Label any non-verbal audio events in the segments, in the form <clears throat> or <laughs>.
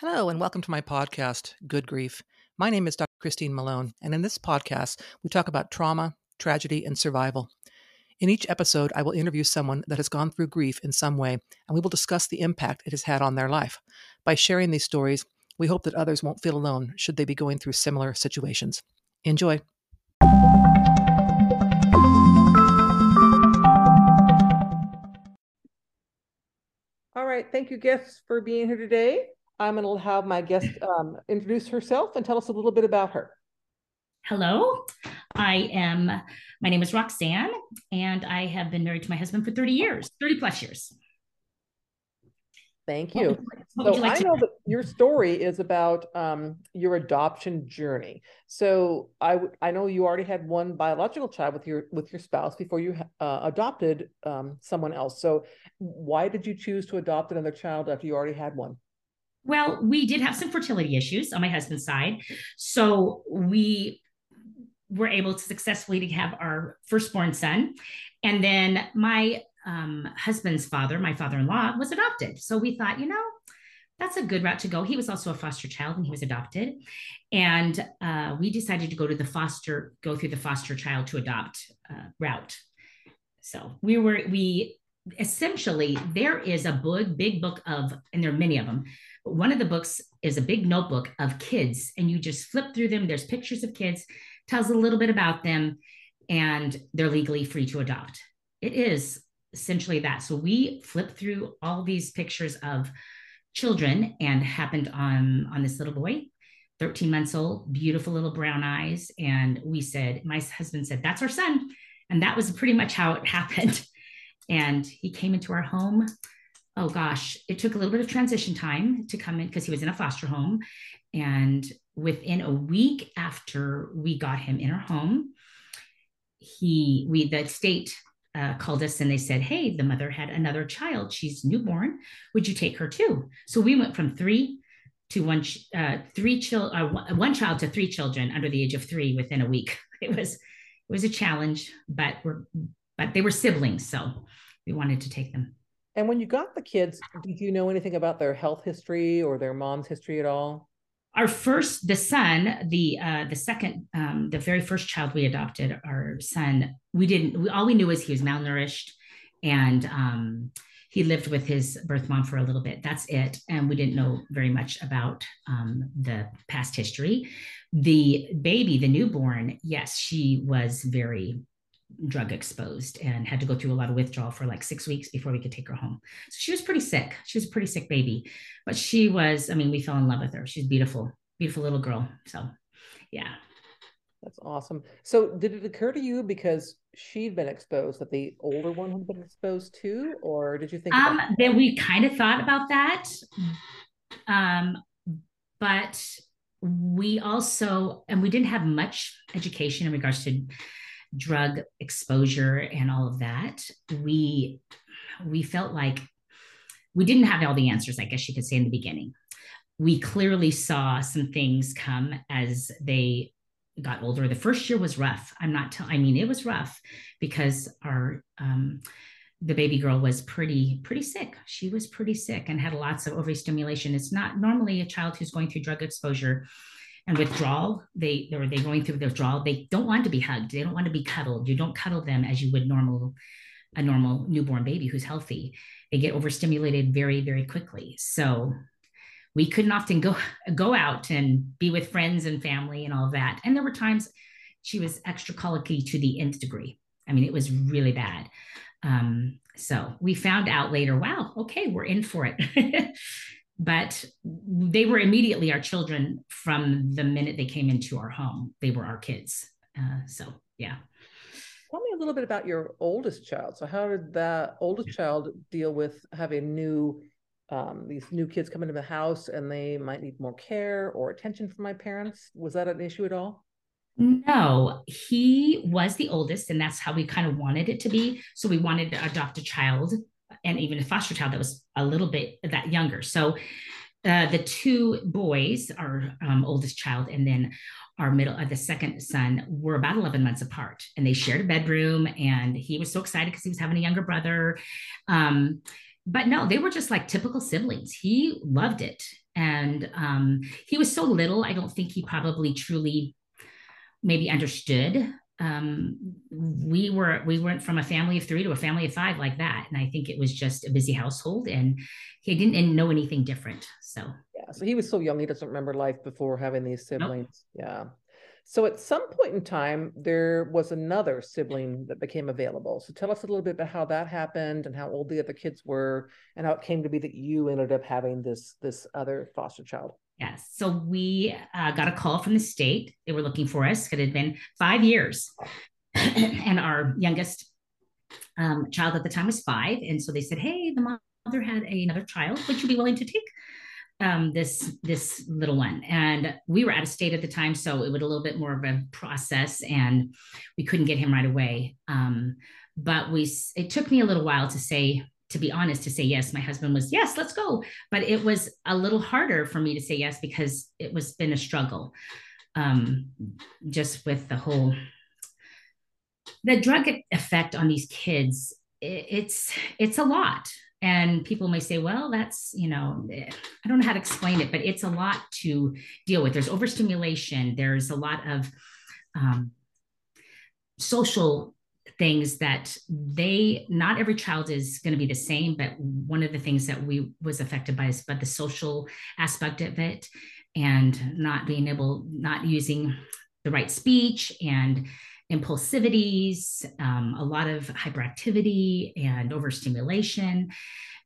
Hello, and welcome to my podcast, Good Grief. My name is Dr. Christine Malone, and in this podcast, we talk about trauma, tragedy, and survival. In each episode, I will interview someone that has gone through grief in some way, and we will discuss the impact it has had on their life. By sharing these stories, we hope that others won't feel alone should they be going through similar situations. Enjoy. All right. Thank you, guests, for being here today. I'm going to have my guest um, introduce herself and tell us a little bit about her. Hello, I am, my name is Roxanne, and I have been married to my husband for 30 years, 30 plus years. Thank you. so you like I know that your story is about um, your adoption journey. So I I know you already had one biological child with your with your spouse before you uh, adopted um, someone else. So why did you choose to adopt another child after you already had one? Well, we did have some fertility issues on my husband's side. So we were able to successfully to have our firstborn son. And then my um, husband's father, my father-in-law, was adopted. So we thought, you know, that's a good route to go. He was also a foster child and he was adopted. And uh, we decided to go to the foster, go through the foster child to adopt uh, route. So we were, we essentially, there is a big, big book of, and there are many of them, one of the books is a big notebook of kids, and you just flip through them. There's pictures of kids, tells a little bit about them, and they're legally free to adopt. It is essentially that. So we flip through all these pictures of children and happened on on this little boy 13 months old beautiful little brown eyes and we said my husband said that's our son and that was pretty much how it <laughs> happened and he came into our home oh gosh, it took a little bit of transition time to come in because he was in a foster home. And within a week after we got him in our home, he, we, the state uh, called us and they said, Hey, the mother had another child. She's newborn. Would you take her too? So we went from three to one, uh, three chil- uh, one child to three children under the age of three within a week. <laughs> It was, it was a challenge, but we're, but they were siblings. So we wanted to take them. And when you got the kids, did you know anything about their health history or their mom's history at all? Our first, the son, the uh, the second, um, the very first child we adopted, our son, we didn't. We, all we knew was he was malnourished, and um, he lived with his birth mom for a little bit. That's it, and we didn't know very much about um, the past history. The baby, the newborn, yes, she was very drug exposed and had to go through a lot of withdrawal for like six weeks before we could take her home. So she was pretty sick. She was a pretty sick baby, but she was, I mean, we fell in love with her. She's beautiful, beautiful little girl. So yeah. That's awesome. So did it occur to you because she'd been exposed that the older one had been exposed too, or did you think? Um, that we kind of thought about that. Um, but we also, and we didn't have much education in regards to drug exposure and all of that, we we felt like we didn't have all the answers, I guess you could say in the beginning. We clearly saw some things come as they got older. The first year was rough. I'm not I mean, it was rough because our, um, the baby girl was pretty, pretty sick. She was pretty sick and had lots of overstimulation. It's not normally a child who's going through drug exposure and withdrawal they or they going through withdrawal they don't want to be hugged they don't want to be cuddled. You don't cuddle them as you would normal a normal newborn baby who's healthy. They get overstimulated very very quickly. So we couldn't often go go out and be with friends and family and all of that. And there were times she was extra colicky to the nth degree. I mean it was really bad. Um, so we found out later wow okay we're in for it <laughs> but they were immediately our children from the minute they came into our home. They were our kids. Uh, so, yeah. Tell me a little bit about your oldest child. So, how did that oldest child deal with having new, um, these new kids come into the house and they might need more care or attention from my parents? Was that an issue at all? No, he was the oldest, and that's how we kind of wanted it to be. So, we wanted to adopt a child and even a foster child that was a little bit that younger. So uh, the two boys, our um, oldest child, and then our middle, uh, the second son, were about 11 months apart, and they shared a bedroom. And he was so excited because he was having a younger brother. Um, but no, they were just like typical siblings. He loved it, and um, he was so little. I don't think he probably truly maybe understood um, we were we went from a family of three to a family of five like that. And i think it was just a busy household and he didn't know anything different. So yeah so he was so young he doesn't remember life before having these siblings. Nope. yeah. So at some point in time there was another sibling that became available. So tell us a little bit about how that happened and how old the other kids were and how it came to be that you ended up having this this other foster child Yes. So we uh, got a call from the state. They were looking for us. It had been five years. <clears throat> and our youngest um, child at the time was five. And so they said, Hey, the mother had another child. Would you be willing to take um, this this little one? And we were out of state at the time. So it was a little bit more of a process and we couldn't get him right away. Um, but we it took me a little while to say to be honest, to say yes. My husband was, yes, let's go. But it was a little harder for me to say yes because it was been a struggle. Um, just with the whole the drug effect on these kids, it, it's it's a lot. And people may say, well, that's, you know, I don't know how to explain it, but it's a lot to deal with. There's overstimulation, there's a lot of um, social things that they not every child is going to be the same but one of the things that we was affected by is but the social aspect of it and not being able not using the right speech and impulsivities um, a lot of hyperactivity and overstimulation.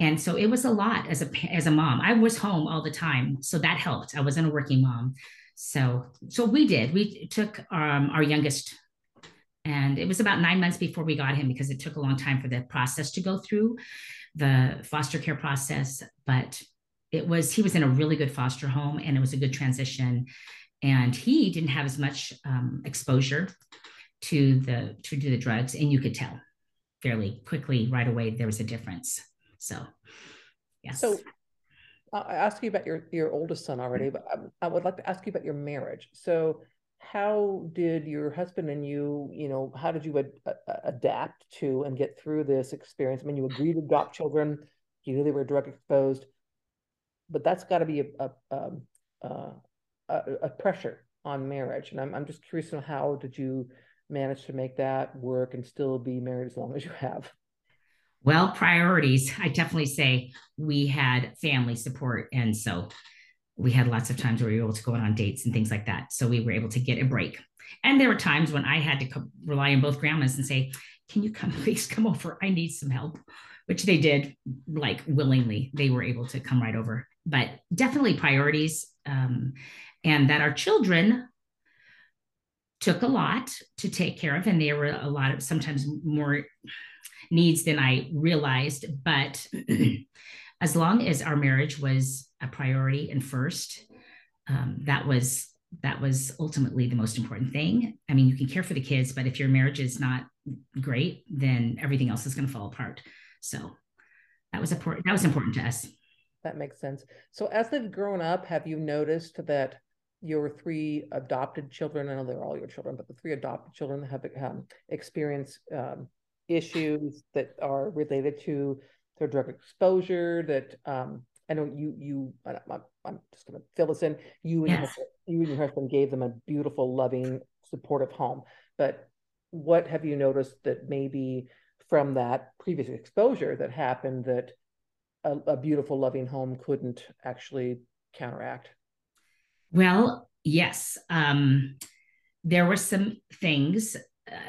And so it was a lot as a as a mom. I was home all the time so that helped. I wasn't a working mom. So so we did. We took um, our youngest and it was about nine months before we got him because it took a long time for the process to go through the foster care process. But it was, he was in a really good foster home and it was a good transition. And he didn't have as much um, exposure to the to do the drugs and you could tell fairly quickly right away there was a difference so yes so i asked you about your your oldest son already but I, I would like to ask you about your marriage so how did your husband and you, you know, how did you ad- adapt to and get through this experience? I mean, you agreed to adopt children, you knew they were drug exposed, but that's got to be a, a, um, uh, a, a, pressure on marriage. And I'm, I'm just curious on how did you manage to make that work and still be married as long as you have? Well, priorities. I definitely say we had family support. And so we had lots of times where we were able to go out on dates and things like that. So we were able to get a break. And there were times when I had to co- rely on both grandmas and say, Can you come, <laughs> please come over? I need some help, which they did like willingly. They were able to come right over. But definitely priorities. Um, and that our children took a lot to take care of. And there were a lot of sometimes more needs than I realized. But <clears throat> as long as our marriage was a priority and first, um, that was that was ultimately the most important thing. I mean, you can care for the kids, but if your marriage is not great, then everything else is going to fall apart. So that was important. That was important to us. That makes sense. So as they've grown up, have you noticed that your three adopted children, I know they're all your children, but the three adopted children have um, experienced um, issues that are related to their drug exposure that um, I know you you I'm, I'm just going to fill this in. You and yes. you and your husband gave them a beautiful, loving, supportive home. But what have you noticed that maybe from that previous exposure that happened that a, a beautiful, loving home couldn't actually counteract? Well, yes. Um, there were some things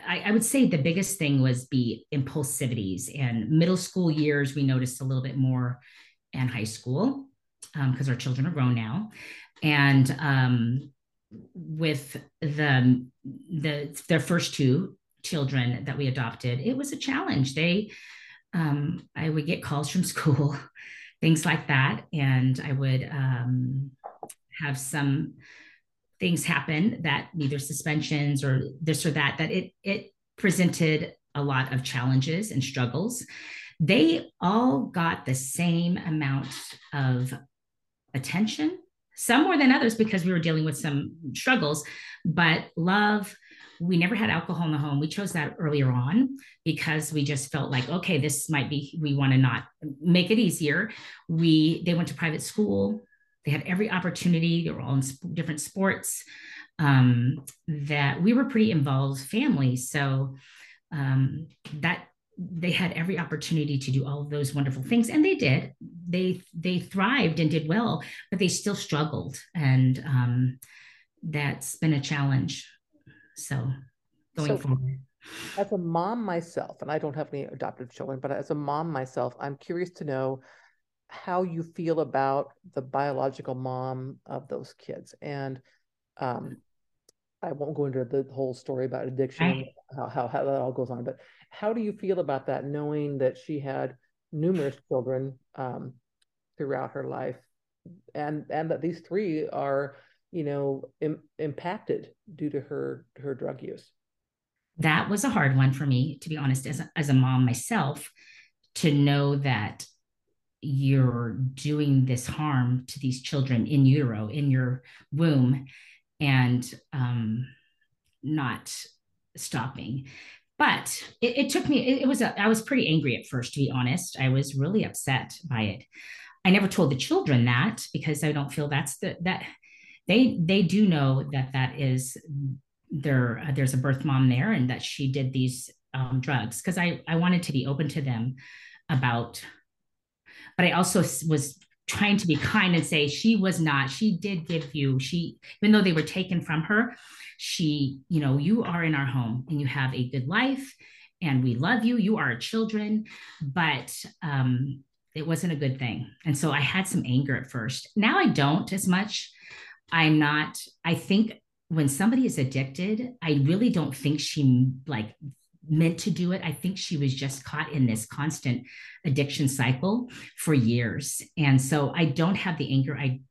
I, I, would say the biggest thing was the impulsivities and middle school years we noticed a little bit more and high school because um, our children are grown now. And um, with the the their first two children that we adopted it was a challenge. They um, i would get calls from <laughs> school things like that. And i would um, have some things happen that either suspensions or this or that that it it presented a lot of challenges and struggles they all got the same amount of attention some more than others because we were dealing with some struggles but love we never had alcohol in the home we chose that earlier on because we just felt like okay this might be we want to not make it easier we they went to private school they had every opportunity. They were all in sp- different sports. Um, that we were pretty involved family, so um, that they had every opportunity to do all of those wonderful things, and they did. They they thrived and did well, but they still struggled, and um, that's been a challenge. So going so, forward. As a mom myself, and I don't have any adoptive children, but as a mom myself, I'm curious to know how you feel about the biological mom of those kids. And um, I won't go into the whole story about addiction, how, how, how that all goes on, but how do you feel about that, knowing that she had numerous children um, throughout her life, and and that these three are, you know, Im- impacted due to her her drug use? That was a hard one for me, to be honest, as a, as a mom myself, to know that you're doing this harm to these children in utero in your womb and um, not stopping but it, it took me it, it was a, i was pretty angry at first to be honest. I was really upset by it. I never told the children that because i don't feel that's the that they they do know that that is there uh, there's a birth mom there and that she did these um, drugs. Because i i wanted to be open to them about but I also was trying to be kind and say she was not she did give you she even though they were taken from her she you know you are in our home and you have a good life and we love you you are children but um it wasn't a good thing. And so i had some anger at first. Now i don't as much. I'm not i think when somebody is addicted i really don't think she like meant to do it. I think she was just caught in this constant addiction cycle for years. And so I don't have the anger I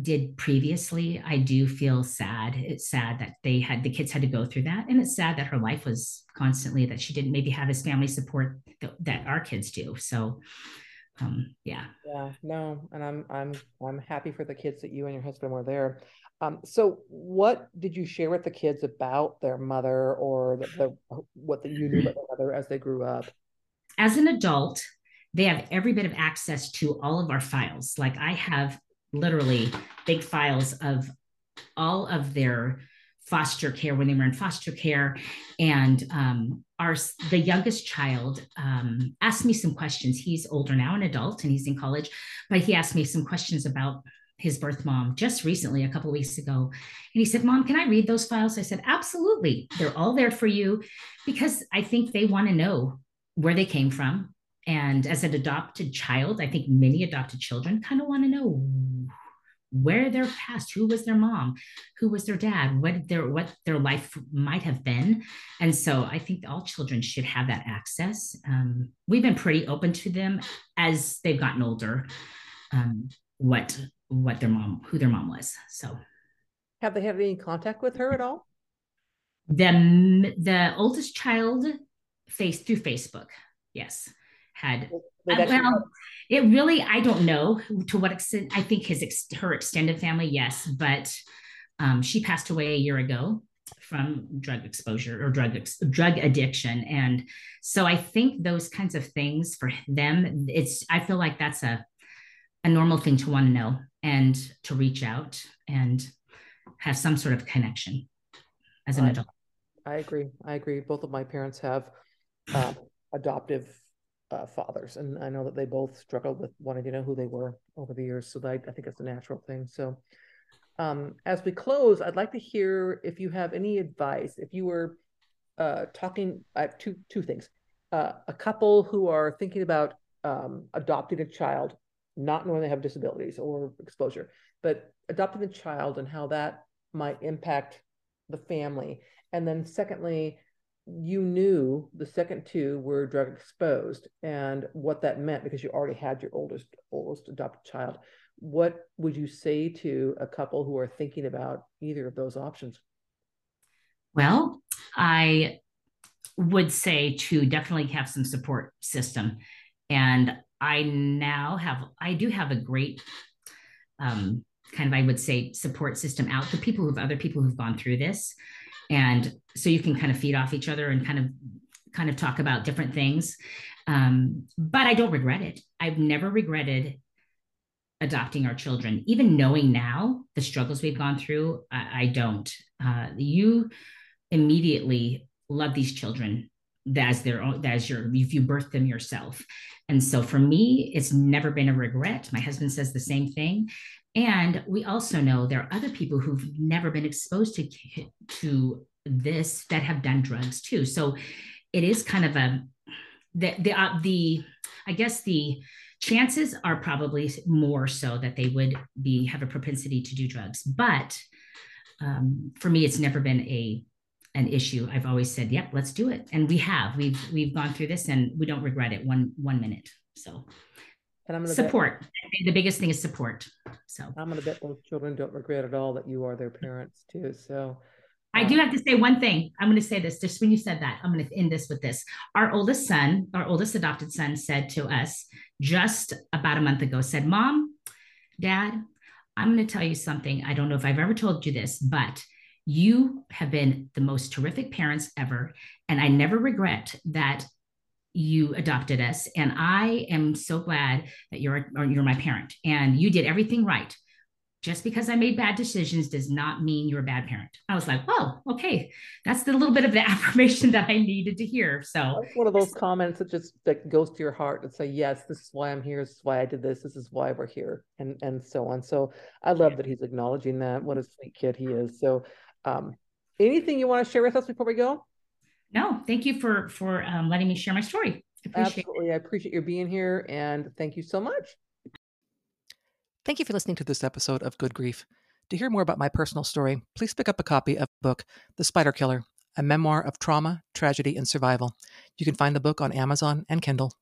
did previously. I do feel sad. It's sad that they had the kids had to go through that. And it's sad that her life was constantly that she didn't maybe have this family support that, that our kids do. So um yeah yeah no and i'm i'm i'm happy for the kids that you and your husband were there um, so, what did you share with the kids about their mother or the, the what the, you knew about their mother as they grew up? As an adult, they have every bit of access to all of our files. Like I have literally big files of all of their foster care when they were in foster care and um, our the youngest child um, asked me some questions he's older now an adult and he's in college but he asked me some questions about his birth mom just recently, a couple weeks ago. And he said, Mom, can I read those files? I said, Absolutely. They're all there for you because I think they want to know where they came from. And as an adopted child, I think many adopted children kind of want to know where their past, who was their mom, who was their dad, what their what their life might have been. And so I think all children should have that access. Um, we've been pretty open to them as they've gotten older. Um, what what their mom, who their mom was. So, have they had any contact with her at all? The the oldest child face through Facebook. Yes, had well, it really I don't know to what extent. I think his her extended family, yes, but um, she passed away a year ago from drug exposure or drug drug addiction and so i think those kinds of things for them it's i feel like that's a a normal thing to want to know and to reach out and have some sort of connection as an I, adult. I agree. I agree. Both of my parents have uh, adoptive uh, fathers, and I know that they both struggled with wanting to know who they were over the years. So I, I think it's a natural thing. So, um, as we close, I'd like to hear if you have any advice. If you were uh, talking, I have two two things. Uh, a couple who are thinking about um, adopting a child not knowing they have disabilities or exposure, but adopting a child and how that might impact the family. And then, secondly, you knew the second two were drug exposed and what that meant because you already had your oldest oldest adopted child. What would you say to a couple who are thinking about either of those options? Well, I would say to definitely have some support system. And I now have, I do have a great um, kind of, I would say, support system out for people who've other people who've gone through this. And so you can kind of feed off each other and kind of, kind of talk about different things. Um, but I don't regret it. I've never regretted adopting our children. Even knowing now the struggles we've gone through, I, I don't. Uh, you immediately love these children as their own, as your if you birth them yourself. And so for me, it's never been a regret. My husband says the same thing. And we also know there are other people who've never been exposed to to this that have done drugs too. So it is kind of a the the uh, the I guess the chances are probably more so that they would be have a propensity to do drugs. But um, for me, it's never been a an issue. I've always said, "Yep, let's do it," and we have. We've we've gone through this, and we don't regret it one one minute. So, and I'm gonna support. Bet, the biggest thing is support. So I'm going to bet those children don't regret at all that you are their parents too. So. I um, do have to say one thing. I'm going to say this just when you said that. I'm going to end this with this. Our oldest son, our oldest adopted son, said to us just about a month ago, said, Mom, Dad, I'm going to tell you something. I don't know if I've ever told you this, but you have been the most terrific parents ever. And I never regret that you adopted us. And I am so glad that you're, you're my parent and you did everything right. Just because I made bad decisions does not mean you're a bad parent. I was like, "Whoa, okay, that's the little bit of the <laughs> affirmation that I needed to hear." So that's one of those comments that just that goes to your heart and say, "Yes, this is why I'm here. This is why I did this. This is why we're here," and and so on. So I love that he's acknowledging that. What a sweet kid he is. So um, anything you want to share with us before we go? No, thank you for for um, letting me share my story. I Absolutely, it. I appreciate your being here, and thank you so much. Thank you for listening to this episode of Good Grief. To hear more about my personal story, please pick up a copy of the book The Spider Killer, a memoir of trauma, tragedy, and survival. You can find the book on Amazon and Kindle.